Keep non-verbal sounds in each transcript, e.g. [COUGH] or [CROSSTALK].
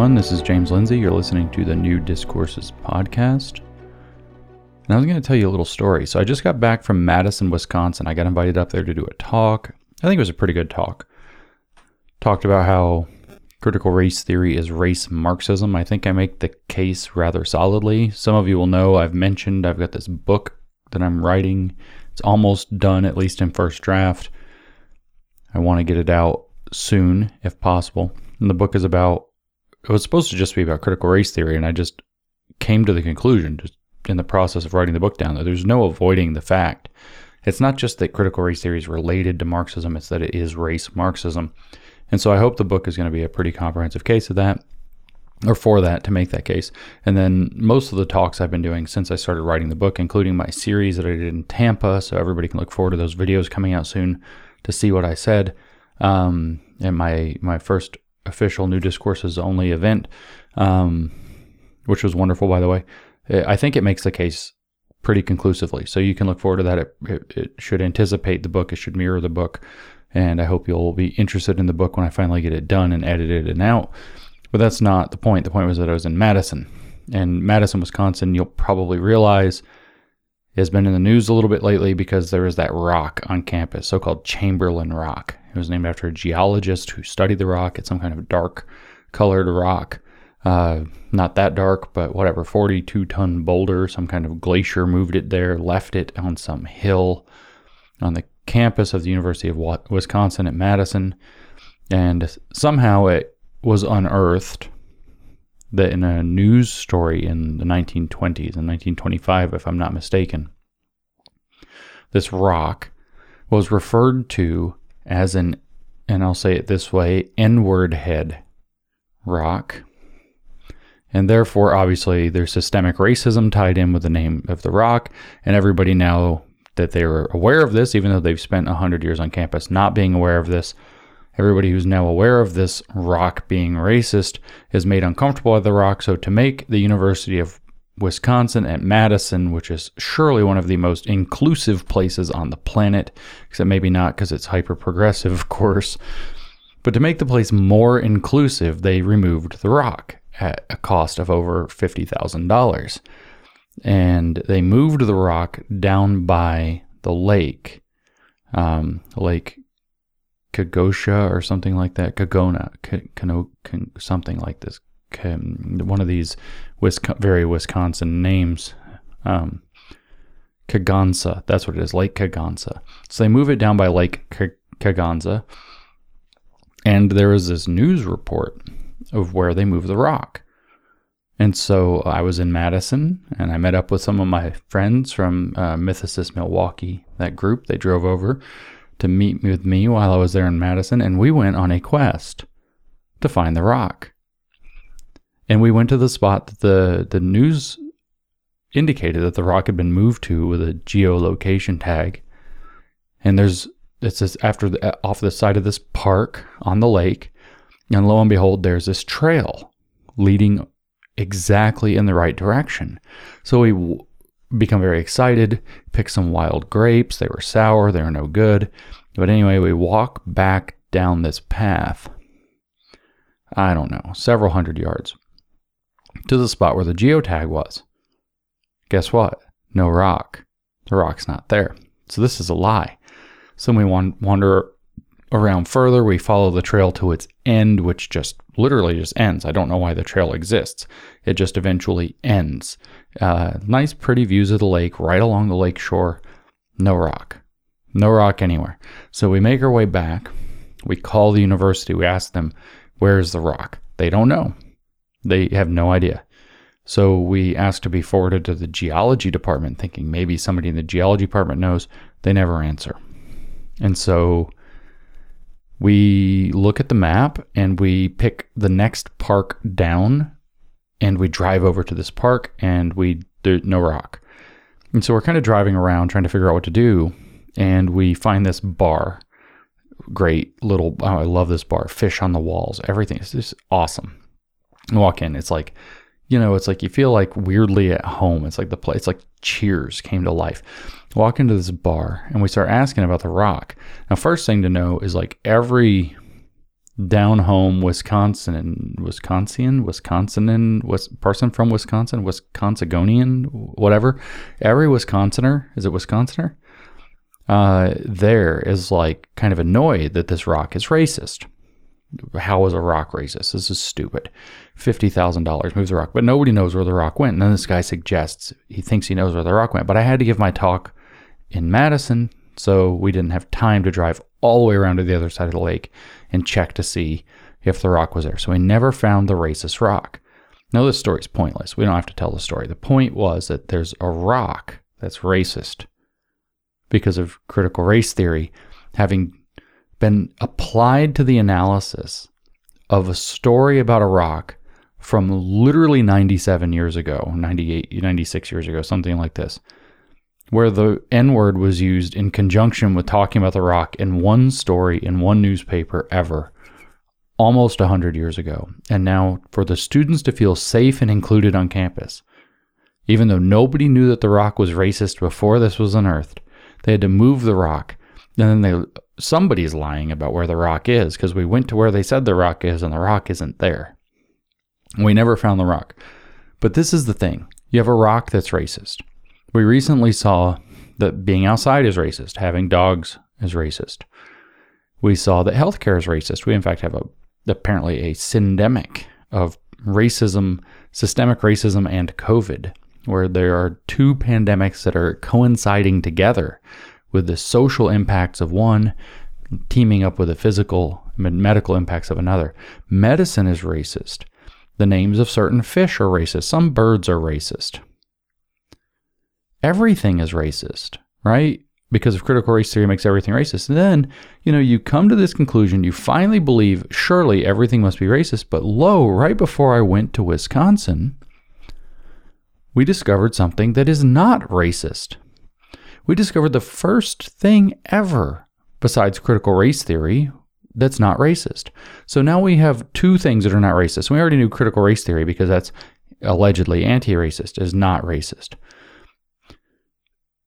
Everyone. This is James Lindsay. You're listening to the New Discourses podcast. And I was going to tell you a little story. So I just got back from Madison, Wisconsin. I got invited up there to do a talk. I think it was a pretty good talk. Talked about how critical race theory is race Marxism. I think I make the case rather solidly. Some of you will know I've mentioned I've got this book that I'm writing. It's almost done, at least in first draft. I want to get it out soon, if possible. And the book is about, it was supposed to just be about critical race theory, and I just came to the conclusion, just in the process of writing the book down, that there's no avoiding the fact. It's not just that critical race theory is related to Marxism, it's that it is race Marxism. And so I hope the book is going to be a pretty comprehensive case of that or for that to make that case. And then most of the talks I've been doing since I started writing the book, including my series that I did in Tampa, so everybody can look forward to those videos coming out soon to see what I said. Um, and my my first official New Discourses only event, um, which was wonderful, by the way. I think it makes the case pretty conclusively. So you can look forward to that. It, it, it should anticipate the book. It should mirror the book. And I hope you'll be interested in the book when I finally get it done and edited and out. But that's not the point. The point was that I was in Madison. And Madison, Wisconsin, you'll probably realize has been in the news a little bit lately because there was that rock on campus, so called Chamberlain Rock. It was named after a geologist who studied the rock. It's some kind of dark colored rock. Uh, not that dark, but whatever, 42 ton boulder, some kind of glacier moved it there, left it on some hill on the campus of the University of Wisconsin at Madison. And somehow it was unearthed that in a news story in the 1920s, in 1925, if I'm not mistaken, this rock was referred to as an, and I'll say it this way, N word head rock. And therefore, obviously, there's systemic racism tied in with the name of the rock, and everybody now that they're aware of this, even though they've spent 100 years on campus not being aware of this, Everybody who's now aware of this rock being racist is made uncomfortable with the rock. So, to make the University of Wisconsin at Madison, which is surely one of the most inclusive places on the planet, except maybe not because it's hyper progressive, [LAUGHS] of course. But to make the place more inclusive, they removed the rock at a cost of over $50,000. And they moved the rock down by the lake, um, Lake Kagosha or something like that. Kagona, Kano, something like this. One of these very Wisconsin names. Um, Kegonsa, that's what it is, Lake Kegonsa. So they move it down by Lake Kegonsa, and there is this news report of where they move the rock. And so I was in Madison, and I met up with some of my friends from uh, Mythicist Milwaukee, that group. They drove over to meet with me while I was there in Madison, and we went on a quest to find the rock. And we went to the spot that the, the news indicated that the rock had been moved to with a geolocation tag. And there's says after the, uh, off the side of this park on the lake, and lo and behold, there's this trail leading exactly in the right direction. So we become very excited, pick some wild grapes. They were sour, they were no good. But anyway, we walk back down this path. I don't know, several hundred yards to the spot where the geotag was. Guess what? No rock. The rock's not there. So this is a lie. So we wander around further. We follow the trail to its end, which just literally just ends. I don't know why the trail exists. It just eventually ends. Uh, nice, pretty views of the lake right along the lake shore. No rock. No rock anywhere. So we make our way back. We call the university. We ask them, where's the rock? They don't know. They have no idea. So we ask to be forwarded to the geology department, thinking maybe somebody in the geology department knows. They never answer. And so we look at the map and we pick the next park down and we drive over to this park and we there's no rock. And so we're kind of driving around trying to figure out what to do and we find this bar. Great little oh, I love this bar. Fish on the walls. Everything is just awesome. Walk in, it's like you know, it's like you feel like weirdly at home. It's like the place, like Cheers came to life. Walk into this bar and we start asking about the rock. Now, first thing to know is like every down home Wisconsin and Wisconsin, Wisconsin, was person from Wisconsin, Wisconsinian, whatever. Every Wisconsinner, is it Wisconsinner? Uh, there is like kind of annoyed that this rock is racist. How is a rock racist? This is stupid. $50,000 moves the rock, but nobody knows where the rock went. And then this guy suggests he thinks he knows where the rock went. But I had to give my talk in Madison, so we didn't have time to drive all the way around to the other side of the lake and check to see if the rock was there. So we never found the racist rock. Now, this story is pointless. We don't have to tell the story. The point was that there's a rock that's racist because of critical race theory having been applied to the analysis of a story about a rock from literally 97 years ago, 98, 96 years ago, something like this, where the N word was used in conjunction with talking about the rock in one story in one newspaper ever, almost 100 years ago. And now, for the students to feel safe and included on campus, even though nobody knew that the rock was racist before this was unearthed, they had to move the rock. And then they somebody's lying about where the rock is because we went to where they said the rock is and the rock isn't there. We never found the rock. But this is the thing. You have a rock that's racist. We recently saw that being outside is racist, having dogs is racist. We saw that healthcare is racist. We in fact have a apparently a syndemic of racism, systemic racism and COVID where there are two pandemics that are coinciding together with the social impacts of one teaming up with the physical medical impacts of another. Medicine is racist. The names of certain fish are racist. Some birds are racist. Everything is racist, right? Because of critical race theory makes everything racist. And then, you know, you come to this conclusion, you finally believe surely everything must be racist, but lo, right before I went to Wisconsin, we discovered something that is not racist. We discovered the first thing ever, besides critical race theory, that's not racist. So now we have two things that are not racist. We already knew critical race theory because that's allegedly anti racist, is not racist.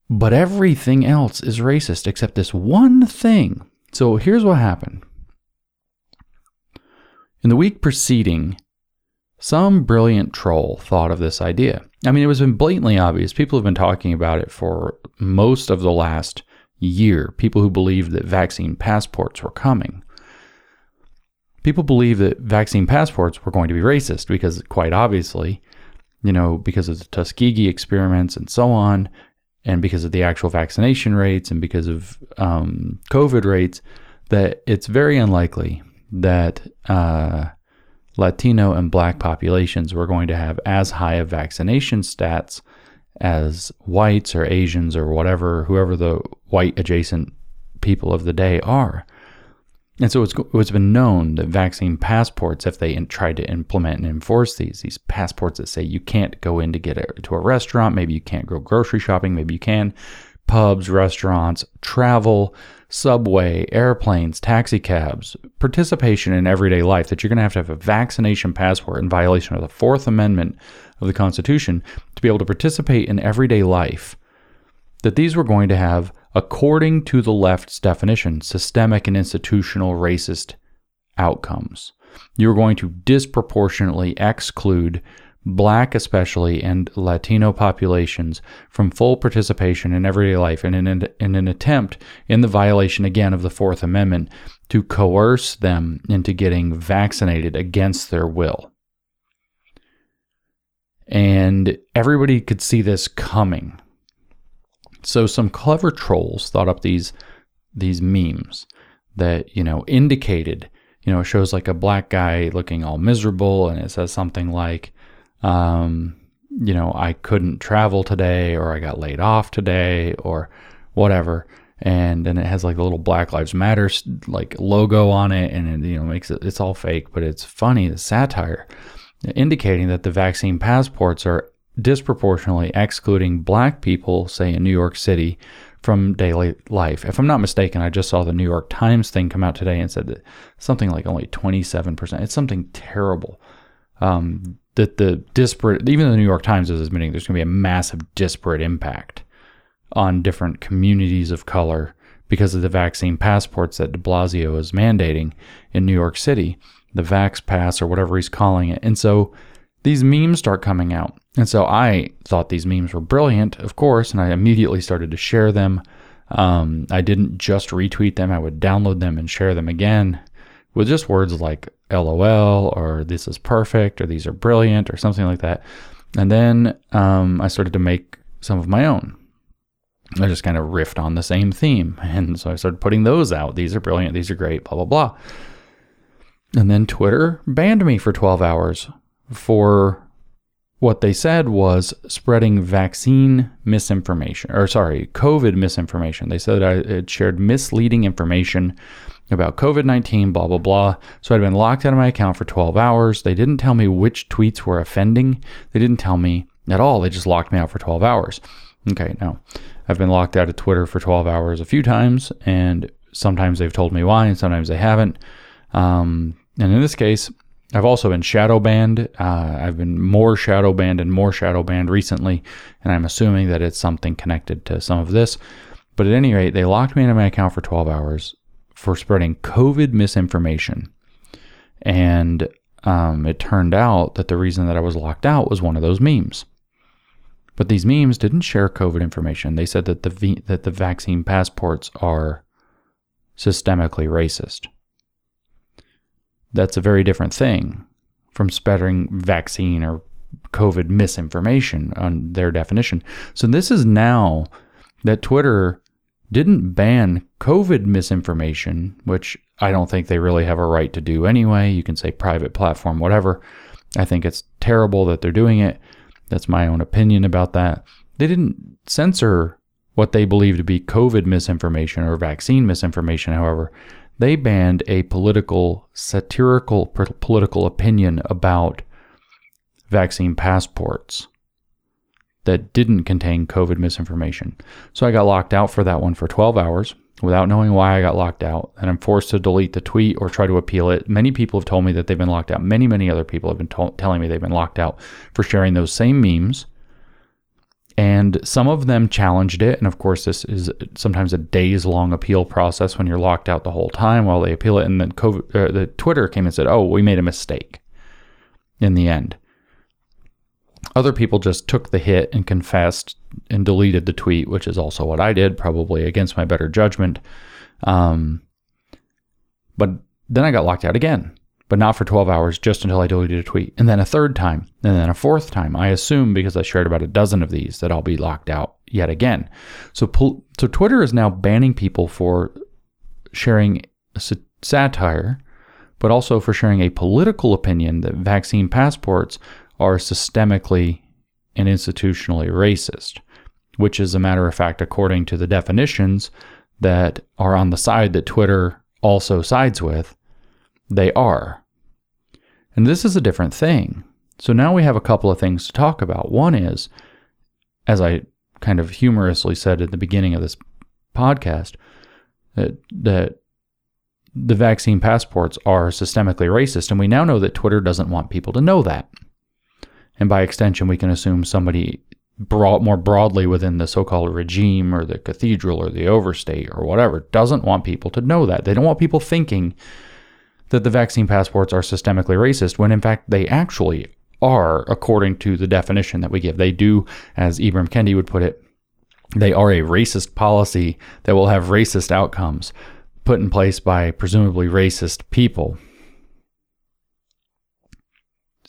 But everything else is racist except this one thing. So here's what happened. In the week preceding some brilliant troll thought of this idea. I mean, it was blatantly obvious. People have been talking about it for most of the last year. People who believed that vaccine passports were coming. People believe that vaccine passports were going to be racist because, quite obviously, you know, because of the Tuskegee experiments and so on, and because of the actual vaccination rates and because of um, COVID rates, that it's very unlikely that uh, Latino and black populations were going to have as high of vaccination stats as whites or Asians or whatever, whoever the white adjacent people of the day are. And so it's, it's been known that vaccine passports, if they in, tried to implement and enforce these, these passports that say you can't go in to get a, to a restaurant, maybe you can't go grocery shopping, maybe you can, pubs, restaurants, travel, subway, airplanes, taxi cabs, participation in everyday life, that you're going to have to have a vaccination passport in violation of the Fourth Amendment of the Constitution to be able to participate in everyday life, that these were going to have, according to the left's definition, systemic and institutional racist outcomes. You're going to disproportionately exclude black especially, and Latino populations from full participation in everyday life and in an, in an attempt, in the violation again of the Fourth Amendment, to coerce them into getting vaccinated against their will. And everybody could see this coming. So some clever trolls thought up these these memes that, you know, indicated, you know, it shows like a black guy looking all miserable and it says something like, um, you know, I couldn't travel today or I got laid off today or whatever. And then it has like a little Black Lives Matter like logo on it, and it you know makes it it's all fake, but it's funny the satire, indicating that the vaccine passports are disproportionately excluding Black people, say in New York City, from daily life. If I'm not mistaken, I just saw the New York Times thing come out today and said that something like only 27%. It's something terrible. Um, that the disparate, even the New York Times is admitting there's going to be a massive disparate impact on different communities of color because of the vaccine passports that de Blasio is mandating in New York City, the Vax Pass or whatever he's calling it. And so these memes start coming out. And so I thought these memes were brilliant, of course, and I immediately started to share them. Um, I didn't just retweet them, I would download them and share them again with just words like LOL or this is perfect or these are brilliant or something like that. And then um, I started to make some of my own. I just kind of riffed on the same theme. [LAUGHS] And so I started putting those out. These are brilliant. These are great, blah, blah, blah. And then Twitter banned me for 12 hours for what they said was spreading vaccine misinformation, or sorry, COVID misinformation. They said I had shared misleading information about COVID 19, blah, blah, blah. So I'd been locked out of my account for 12 hours. They didn't tell me which tweets were offending. They didn't tell me at all. They just locked me out for 12 hours. Okay, now I've been locked out of Twitter for 12 hours a few times, and sometimes they've told me why, and sometimes they haven't. Um, and in this case, I've also been shadow banned. Uh, I've been more shadow banned and more shadow banned recently, and I'm assuming that it's something connected to some of this. But at any rate, they locked me into my account for 12 hours for spreading COVID misinformation. And um, it turned out that the reason that I was locked out was one of those memes. But these memes didn't share COVID information. They said that the v- that the vaccine passports are systemically racist. That's a very different thing from spreading vaccine or COVID misinformation on their definition. So this is now that Twitter didn't ban COVID misinformation, which I don't think they really have a right to do anyway. You can say private platform, whatever. I think it's terrible that they're doing it. That's my own opinion about that. They didn't censor what they believe to be COVID misinformation or vaccine misinformation, however. They banned a political, satirical political opinion about vaccine passports that didn't contain COVID misinformation. So I got locked out for that one for 12 hours without knowing why I got locked out. And I'm forced to delete the tweet or try to appeal it. Many people have told me that they've been locked out. Many, many other people have been to- telling me they've been locked out for sharing those same memes. And some of them challenged it. And of course, this is sometimes a days long appeal process when you're locked out the whole time while they appeal it. And then COVID, uh, the Twitter came and said, oh, we made a mistake in the end. Other people just took the hit and confessed and deleted the tweet, which is also what I did, probably against my better judgment. Um, but then I got locked out again, but not for 12 hours, just until I deleted a tweet. And then a third time, and then a fourth time. I assume because I shared about a dozen of these that I'll be locked out yet again. So, so Twitter is now banning people for sharing satire, but also for sharing a political opinion that vaccine passports are systemically and institutionally racist, which is a matter of fact, according to the definitions that are on the side that Twitter also sides with, they are. And this is a different thing. So now we have a couple of things to talk about. One is, as I kind of humorously said at the beginning of this podcast, that, that the vaccine passports are systemically racist. And we now know that Twitter doesn't want people to know that. And by extension, we can assume somebody more broadly within the so called regime or the cathedral or the overstate or whatever doesn't want people to know that. They don't want people thinking that the vaccine passports are systemically racist when in fact they actually are, according to the definition that we give. They do, as Ibram Kendi would put it, they are a racist policy that will have racist outcomes put in place by presumably racist people.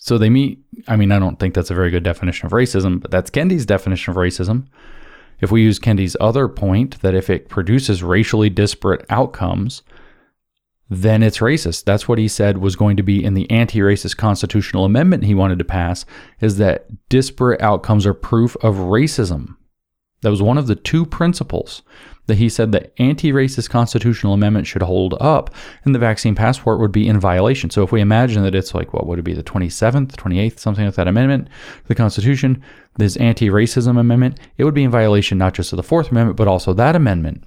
So they meet, I mean, I don't think that's a very good definition of racism, but that's Kendi's definition of racism. If we use Kendi's other point that if it produces racially disparate outcomes, then it's racist. That's what he said was going to be in the anti-racist constitutional amendment he wanted to pass is that disparate outcomes are proof of racism. That was one of the two principles that he said the anti racist constitutional amendment should hold up and the vaccine passport would be in violation. So if we imagine that it's like, what would it be, the 27th, 28th, something like that amendment to the Constitution, this anti racism amendment, it would be in violation not just of the Fourth Amendment, but also that amendment.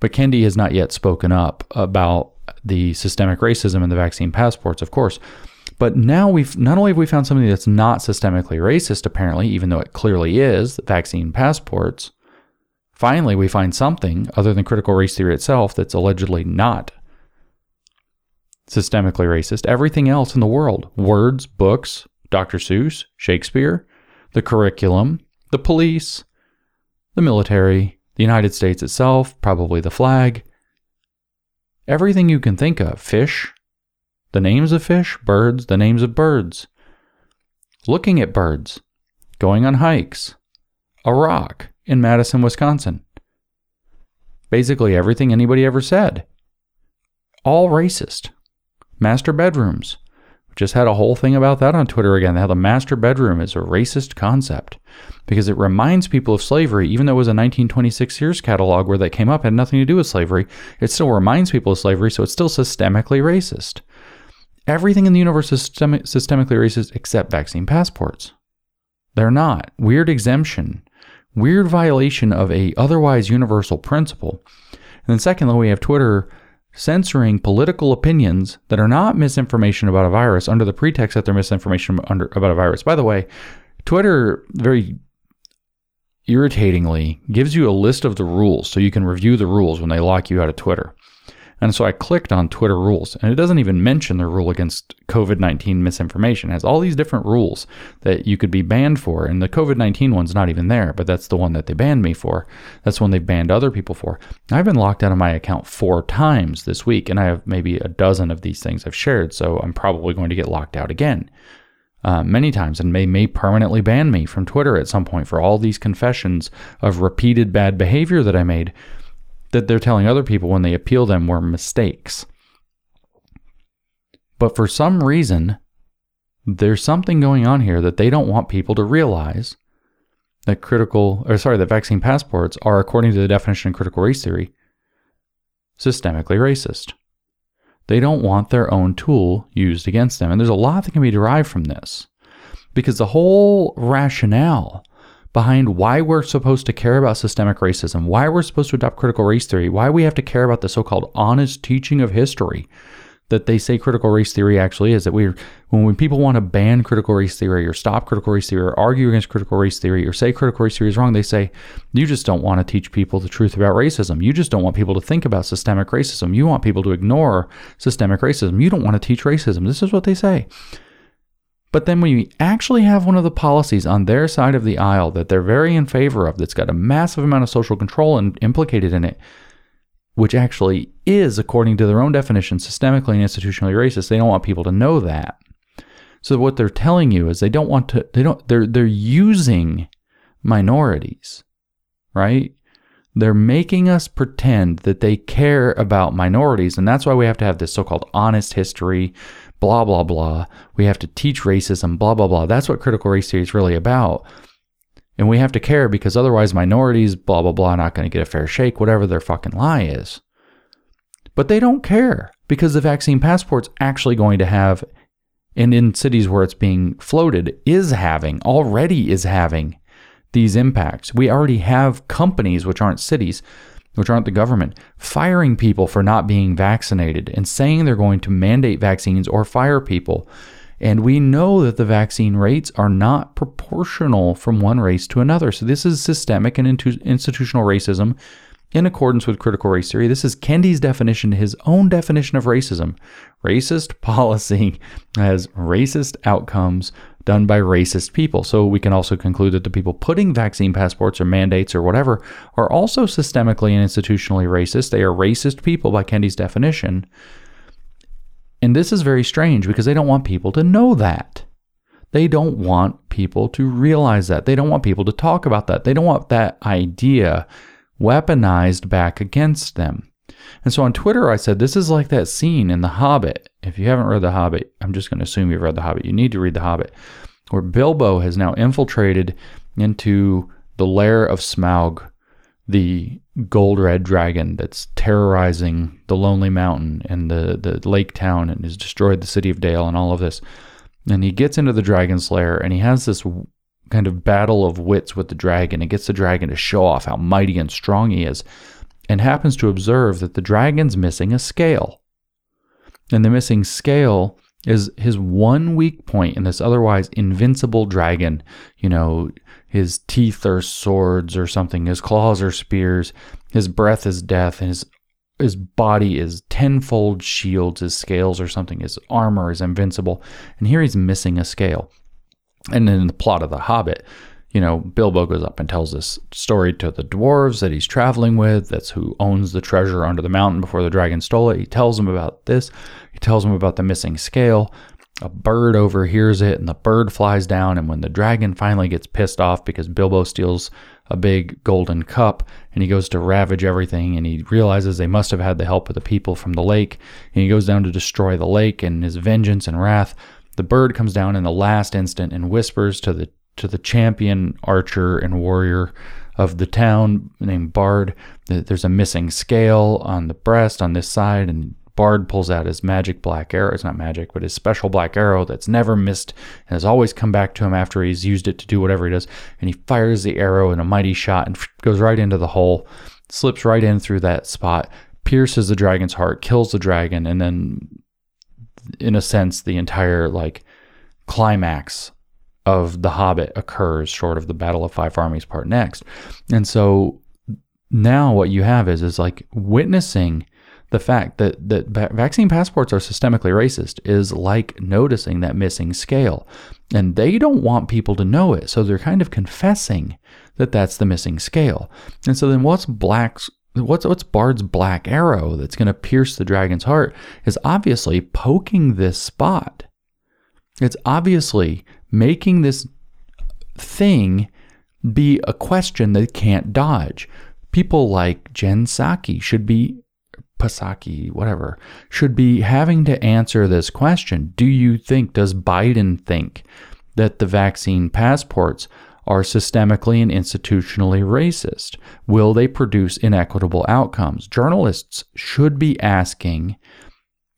But Kendi has not yet spoken up about the systemic racism and the vaccine passports, of course. But now we've not only have we found something that's not systemically racist, apparently, even though it clearly is, vaccine passports, Finally, we find something other than critical race theory itself that's allegedly not systemically racist. Everything else in the world words, books, Dr. Seuss, Shakespeare, the curriculum, the police, the military, the United States itself, probably the flag. Everything you can think of fish, the names of fish, birds, the names of birds, looking at birds, going on hikes, a rock in Madison, Wisconsin. Basically, everything anybody ever said. All racist. Master bedrooms. Just had a whole thing about that on Twitter again. How the master bedroom is a racist concept because it reminds people of slavery, even though it was a 1926 Sears catalog where that came up, had nothing to do with slavery. It still reminds people of slavery, so it's still systemically racist. Everything in the universe is systemi- systemically racist except vaccine passports. They're not. Weird exemption. Weird violation of a otherwise universal principle. And then secondly, we have Twitter censoring political opinions that are not misinformation about a virus under the pretext that they're misinformation under, about a virus. By the way, Twitter very irritatingly gives you a list of the rules so you can review the rules when they lock you out of Twitter. And so I clicked on Twitter rules, and it doesn't even mention the rule against COVID 19 misinformation. It has all these different rules that you could be banned for. And the COVID 19 one's not even there, but that's the one that they banned me for. That's one they've banned other people for. I've been locked out of my account four times this week, and I have maybe a dozen of these things I've shared. So I'm probably going to get locked out again. Uh, many times and may may permanently ban me from Twitter at some point for all these confessions of repeated bad behavior that I made that they're telling other people when they appeal them were mistakes. But for some reason, there's something going on here that they don't want people to realize that critical, or sorry, that vaccine passports are, according to the definition in critical race theory, systemically racist. They don't want their own tool used against them. And there's a lot that can be derived from this because the whole rationale behind why we're supposed to care about systemic racism, why we're supposed to adopt critical race theory, why we have to care about the so called honest teaching of history that they say critical race theory actually is that we when, when people want to ban critical race theory or stop critical race theory or argue against critical race theory or say critical race theory is wrong they say you just don't want to teach people the truth about racism. You just don't want people to think about systemic racism. You want people to ignore systemic racism. You don't want to teach racism. This is what they say but then you actually have one of the policies on their side of the aisle that they're very in favor of, that's got a massive amount of social control and implicated in it, which actually is, according to their own definition, systemically and institutionally racist, they don't want people to know that. So what they're telling you is they don't want to they don't they're they're using minorities, right? They're making us pretend that they care about minorities, and that's why we have to have this so-called honest history blah, blah, blah. We have to teach racism, blah, blah, blah. That's what critical race theory is really about. And we have to care because otherwise minorities, blah, blah, blah, not going to get a fair shake, whatever their fucking lie is. But they don't care because the vaccine passport's actually going to have, and in cities where it's being floated, is having, already is having these impacts. We already have companies, which aren't cities, which aren't the government, firing people for not being vaccinated and saying they're going to mandate vaccines or fire people. And we know that the vaccine rates are not proportional from one race to another. So this is systemic and institutional racism in accordance with critical race theory. This is Kendi's definition, his own definition of racism. Racist [LAUGHS] policy has racist outcomes done by racist people. So we can also conclude that the people putting vaccine passports or mandates or whatever are also systemically and institutionally racist. They are racist people by Kendi's definition. And this is very strange because they don't want people to know that. They don't want people to realize that. They don't want people to talk about that. They don't want that idea weaponized back against them. And so on Twitter, I said, this is like that scene in The Hobbit. If you haven't read The Hobbit, I'm just going to assume you've read The Hobbit. You need to read The Hobbit, where Bilbo has now infiltrated into the lair of Smaug, the gold red dragon that's terrorizing the Lonely Mountain and the, the lake town and has destroyed the city of Dale and all of this. And he gets into the dragon's lair and he has this kind of battle of wits with the dragon and gets the dragon to show off how mighty and strong he is and happens to observe that the dragon's missing a scale. And the missing scale is his one weak point in this otherwise invincible dragon. You know, his teeth are swords or something, his claws are spears, his breath is death, and his his body is tenfold shields, his scales or something, his armor is invincible. And here he's missing a scale. And in the plot of The Hobbit, you know, Bilbo goes up and tells this story to the dwarves that he's traveling with. That's who owns the treasure under the mountain before the dragon stole it. He tells them about this. He tells them about the missing scale. A bird overhears it, and the bird flies down. And when the dragon finally gets pissed off because Bilbo steals a big golden cup and he goes to ravage everything and he realizes they must have had the help of the people from the lake and he goes down to destroy the lake and his vengeance and wrath the bird comes down in the last instant and whispers to the to the champion archer and warrior of the town named Bard there's a missing scale on the breast on this side and Bard pulls out his magic black arrow. It's not magic, but his special black arrow that's never missed and has always come back to him after he's used it to do whatever he does. And he fires the arrow in a mighty shot and [LAUGHS] goes right into the hole, slips right in through that spot, pierces the dragon's heart, kills the dragon, and then, in a sense, the entire like climax of The Hobbit occurs, short of the Battle of Five Armies part next. And so now what you have is is like witnessing the fact that, that vaccine passports are systemically racist is like noticing that missing scale. And they don't want people to know it. So they're kind of confessing that that's the missing scale. And so then what's Black's what's what's Bard's black arrow that's going to pierce the dragon's heart is obviously poking this spot. It's obviously making this thing be a question they can't dodge. People like Jen Psaki should be Pasaki, whatever, should be having to answer this question. Do you think, does Biden think that the vaccine passports are systemically and institutionally racist? Will they produce inequitable outcomes? Journalists should be asking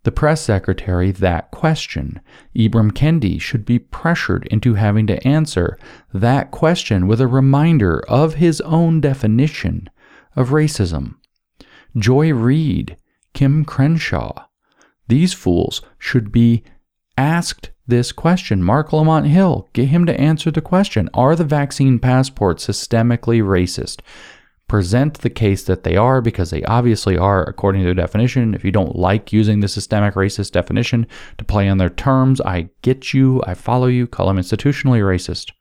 the press secretary that question. Ibram Kendi should be pressured into having to answer that question with a reminder of his own definition of racism. Joy Reid, Kim Crenshaw. These fools should be asked this question. Marc Lamont Hill, get him to answer the question Are the vaccine passports systemically racist? Present the case that they are because they obviously are, according to the definition. If you don't like using the systemic racist definition to play on their terms, I get you, I follow you, call them institutionally racist.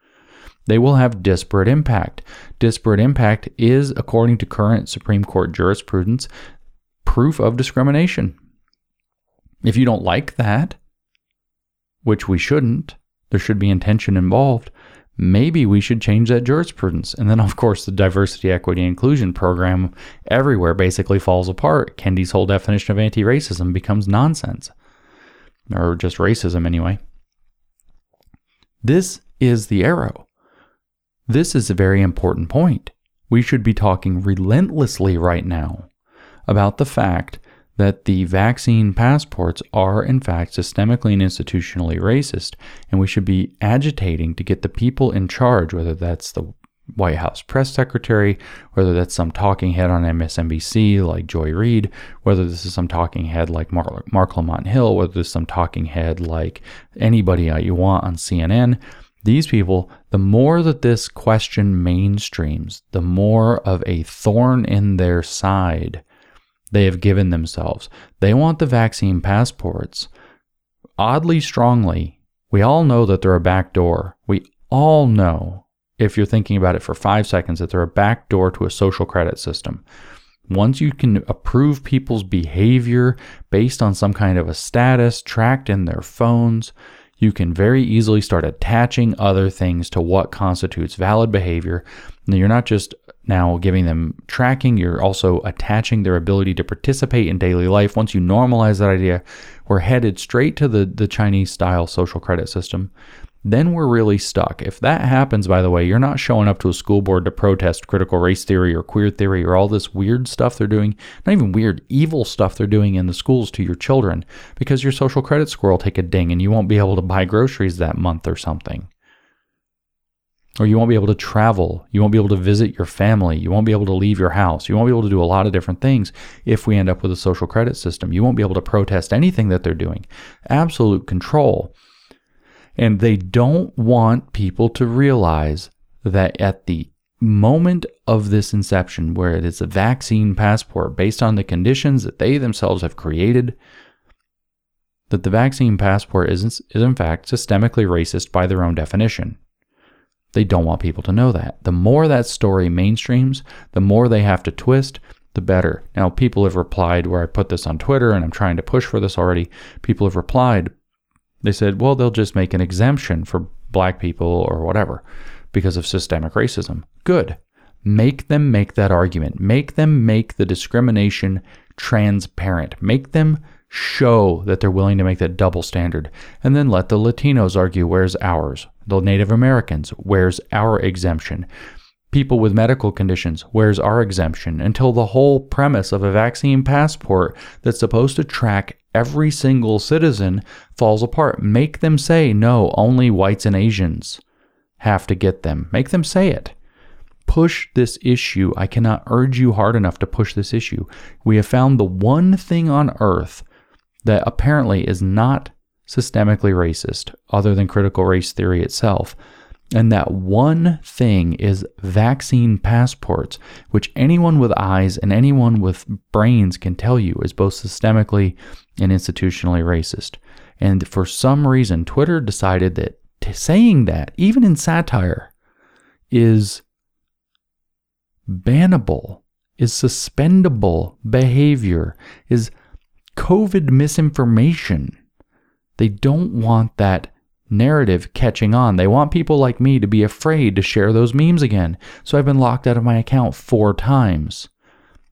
They will have disparate impact. Disparate impact is, according to current Supreme Court jurisprudence, proof of discrimination. If you don't like that, which we shouldn't, there should be intention involved, maybe we should change that jurisprudence. And then, of course, the diversity, equity, inclusion program everywhere basically falls apart. Kendi's whole definition of anti racism becomes nonsense, or just racism anyway. This is the arrow. This is a very important point. We should be talking relentlessly right now about the fact that the vaccine passports are, in fact, systemically and institutionally racist, and we should be agitating to get the people in charge, whether that's the White House press secretary, whether that's some talking head on MSNBC like Joy Reid, whether this is some talking head like Marc Lamont Hill, whether this is some talking head like anybody you want on CNN these people, the more that this question mainstreams, the more of a thorn in their side they have given themselves. They want the vaccine passports. Oddly strongly, we all know that they're a back door. We all know, if you're thinking about it for five seconds, that they're a back door to a social credit system. Once you can approve people's behavior based on some kind of a status tracked in their phones, you can very easily start attaching other things to what constitutes valid behavior. And you're not just now giving them tracking, you're also attaching their ability to participate in daily life. Once you normalize that idea, we're headed straight to the, the Chinese style social credit system then we're really stuck. If that happens, by the way, you're not showing up to a school board to protest critical race theory or queer theory or all this weird stuff they're doing, not even weird, evil stuff they're doing in the schools to your children, because your social credit score will take a ding and you won't be able to buy groceries that month or something. Or you won't be able to travel. You won't be able to visit your family. You won't be able to leave your house. You won't be able to do a lot of different things if we end up with a social credit system. You won't be able to protest anything that they're doing. Absolute control. And they don't want people to realize that at the moment of this inception, where it is a vaccine passport based on the conditions that they themselves have created, that the vaccine passport is, is in fact systemically racist by their own definition. They don't want people to know that. The more that story mainstreams, the more they have to twist, the better. Now, people have replied where I put this on Twitter and I'm trying to push for this already. People have replied. They said, well, they'll just make an exemption for black people or whatever because of systemic racism. Good. Make them make that argument. Make them make the discrimination transparent. Make them show that they're willing to make that double standard. And then let the Latinos argue where's ours? The Native Americans, where's our exemption? People with medical conditions, where's our exemption? Until the whole premise of a vaccine passport that's supposed to track every single citizen falls apart. Make them say, no, only whites and Asians have to get them. Make them say it. Push this issue. I cannot urge you hard enough to push this issue. We have found the one thing on earth that apparently is not systemically racist, other than critical race theory itself. And that one thing is vaccine passports, which anyone with eyes and anyone with brains can tell you is both systemically and institutionally racist. And for some reason, Twitter decided that saying that, even in satire, is bannable, is suspendable behavior, is COVID misinformation. They don't want that narrative catching on. They want people like me to be afraid to share those memes again. So I've been locked out of my account four times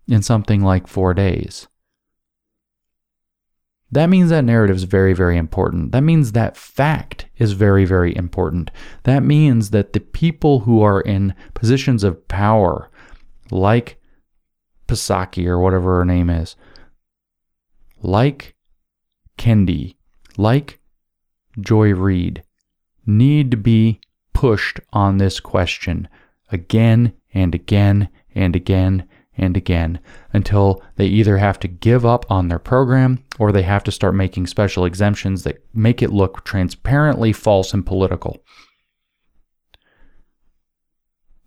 in something like four days. That means that narrative is very, very important. That means that fact is very, very important. That means that the people who are in positions of power, like Psaki or whatever her name is, like Kendi, like Joy Reid, need to be pushed on this question again and again and again and again until they either have to give up on their program or they have to start making special exemptions that make it look transparently false and political.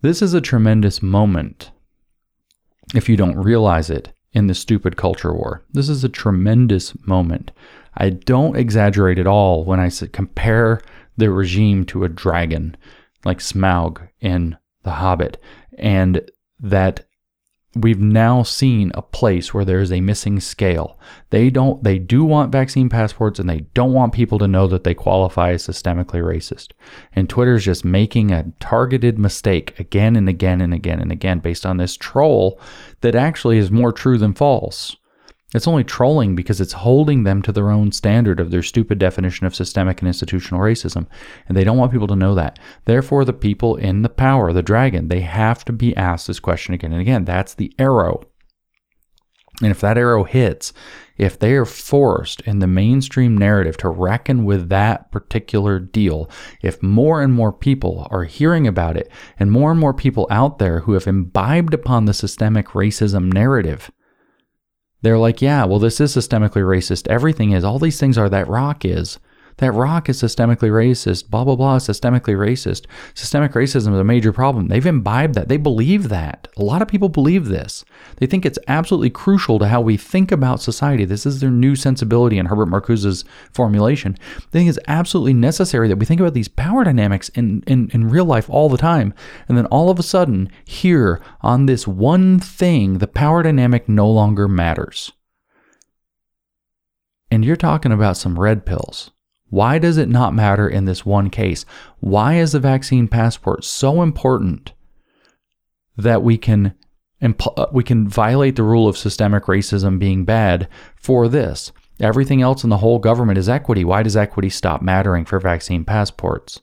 This is a tremendous moment if you don't realize it in the stupid culture war. This is a tremendous moment. I don't exaggerate at all when I compare the regime to a dragon like Smaug in The Hobbit, and that we've now seen a place where there's a missing scale. They don't they do want vaccine passports and they don't want people to know that they qualify as systemically racist. And Twitter's just making a targeted mistake again and again and again and again based on this troll that actually is more true than false. It's only trolling because it's holding them to their own standard of their stupid definition of systemic and institutional racism. And they don't want people to know that. Therefore, the people in the power, the dragon, they have to be asked this question again and again. That's the arrow. And if that arrow hits, if they are forced in the mainstream narrative to reckon with that particular deal, if more and more people are hearing about it and more and more people out there who have imbibed upon the systemic racism narrative, they're like, yeah, well, this is systemically racist. Everything is. All these things are that rock is. That rock is systemically racist. Blah, blah, blah systemically racist. Systemic racism is a major problem. They've imbibed that. They believe that. A lot of people believe this. They think it's absolutely crucial to how we think about society. This is their new sensibility in Herbert Marcuse's formulation. They think it's absolutely necessary that we think about these power dynamics in, in, in real life all the time. And then all of a sudden, here on this one thing, the power dynamic no longer matters. And you're talking about some red pills. Why does it not matter in this one case? Why is the vaccine passport so important that we can uh, we can violate the rule of systemic racism being bad for this? Everything else in the whole government is equity. Why does equity stop mattering for vaccine passports?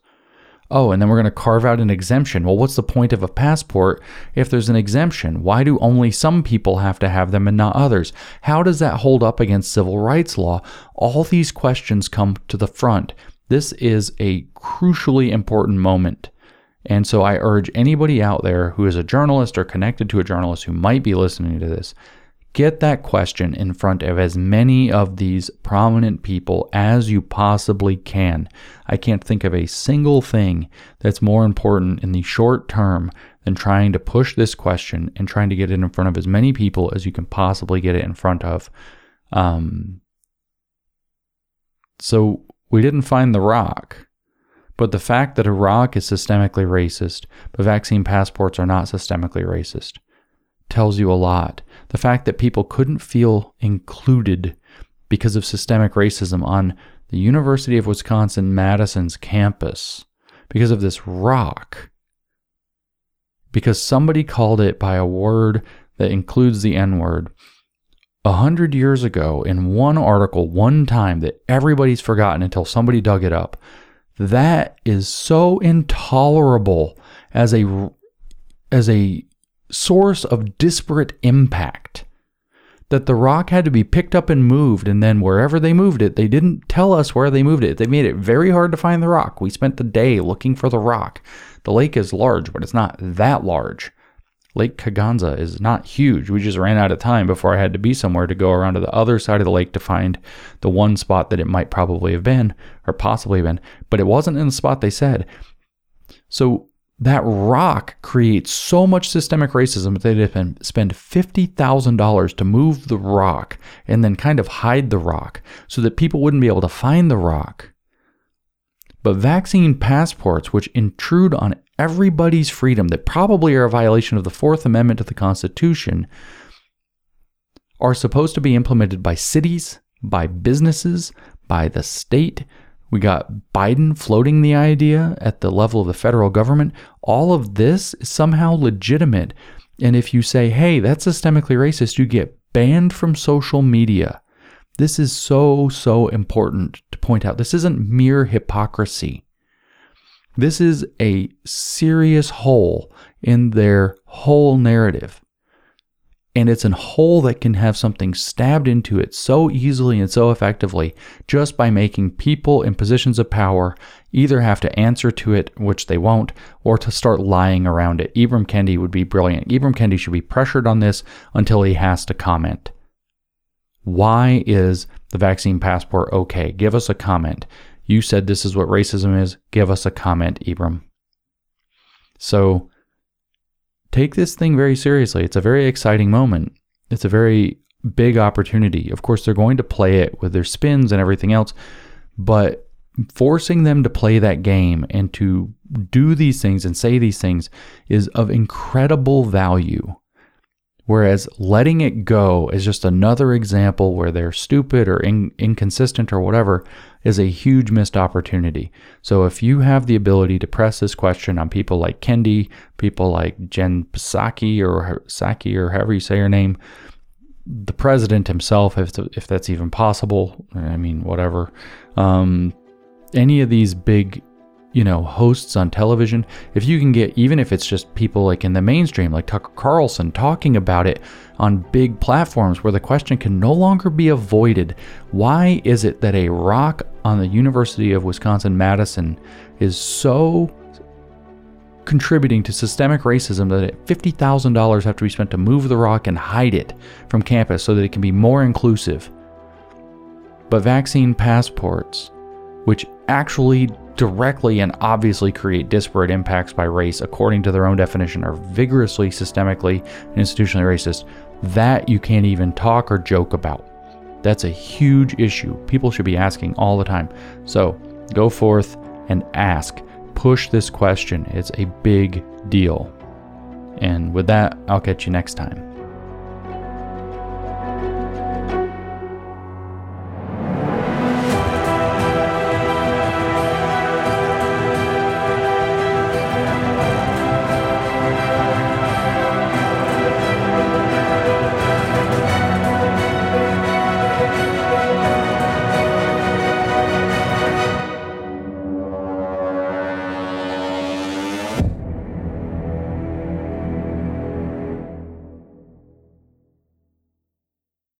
Oh, and then we're going to carve out an exemption. Well, what's the point of a passport if there's an exemption? Why do only some people have to have them and not others? How does that hold up against civil rights law? All these questions come to the front. This is a crucially important moment. And so I urge anybody out there who is a journalist or connected to a journalist who might be listening to this Get that question in front of as many of these prominent people as you possibly can. I can't think of a single thing that's more important in the short term than trying to push this question and trying to get it in front of as many people as you can possibly get it in front of. Um, so we didn't find the rock. But the fact that a rock is systemically racist, but vaccine passports are not systemically racist, tells you a lot. The fact that people couldn't feel included because of systemic racism on the University of Wisconsin Madison's campus because of this rock, because somebody called it by a word that includes the N word. A hundred years ago, in one article, one time that everybody's forgotten until somebody dug it up, that is so intolerable as a as a source of disparate impact. That the rock had to be picked up and moved, and then wherever they moved it, they didn't tell us where they moved it. They made it very hard to find the rock. We spent the day looking for the rock. The lake is large, but it's not that large. Lake Kegonsa is not huge. We just ran out of time before I had to be somewhere to go around to the other side of the lake to find the one spot that it might probably have been, or possibly been, but it wasn't in the spot they said. So that rock creates so much systemic racism that they spend $50,000 to move the rock and then kind of hide the rock so that people wouldn't be able to find the rock. But vaccine passports, which intrude on everybody's freedom, that probably are a violation of the Fourth Amendment to the Constitution, are supposed to be implemented by cities, by businesses, by the state, we got Biden floating the idea at the level of the federal government. All of this is somehow legitimate. And if you say, hey, that's systemically racist, you get banned from social media. This is so, so important to point out. This isn't mere hypocrisy. This is a serious hole in their whole narrative and it's a hole that can have something stabbed into it so easily and so effectively just by making people in positions of power either have to answer to it, which they won't, or to start lying around it. Ibram Kendi would be brilliant. Ibram Kendi should be pressured on this until he has to comment. Why is the vaccine passport okay? Give us a comment. You said this is what racism is. Give us a comment, Ibram. So, take this thing very seriously. It's a very exciting moment. It's a very big opportunity. Of course, they're going to play it with their spins and everything else, but forcing them to play that game and to do these things and say these things is of incredible value. Whereas letting it go is just another example where they're stupid or in, inconsistent or whatever is a huge missed opportunity. So if you have the ability to press this question on people like Kendi, people like Jen Psaki or Saki or however you say her name, the president himself, if if that's even possible, I mean whatever, um, any of these big you know, hosts on television, if you can get, even if it's just people like in the mainstream, like Tucker Carlson, talking about it on big platforms where the question can no longer be avoided why is it that a rock on the University of Wisconsin Madison is so contributing to systemic racism that $50,000 have to be spent to move the rock and hide it from campus so that it can be more inclusive? But vaccine passports, which actually directly and obviously create disparate impacts by race according to their own definition are vigorously systemically and institutionally racist that you can't even talk or joke about that's a huge issue. People should be asking all the time. So go forth and ask. Push this question. It's a big deal. And with that i'll catch you next time